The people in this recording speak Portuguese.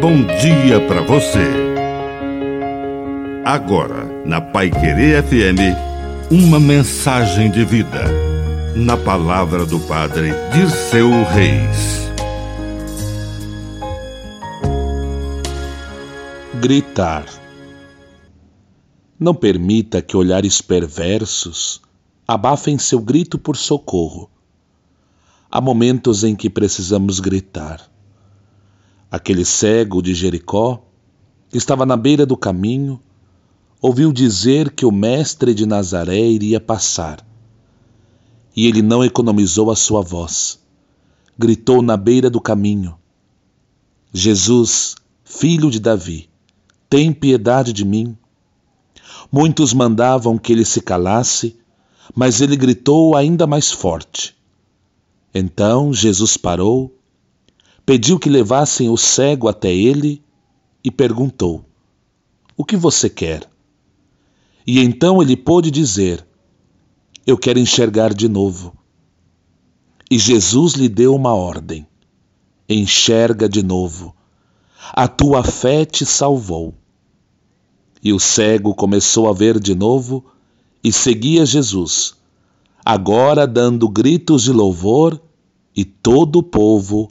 bom dia para você. Agora, na Pai Querer FM, uma mensagem de vida. Na palavra do Padre Dirceu Reis. Gritar. Não permita que olhares perversos abafem seu grito por socorro. Há momentos em que precisamos gritar Aquele cego de Jericó, que estava na beira do caminho, ouviu dizer que o mestre de Nazaré iria passar. E ele não economizou a sua voz. Gritou na beira do caminho: Jesus, filho de Davi, tem piedade de mim. Muitos mandavam que ele se calasse, mas ele gritou ainda mais forte. Então Jesus parou pediu que levassem o cego até ele e perguntou: O que você quer? E então ele pôde dizer: Eu quero enxergar de novo. E Jesus lhe deu uma ordem: Enxerga de novo. A tua fé te salvou. E o cego começou a ver de novo e seguia Jesus, agora dando gritos de louvor, e todo o povo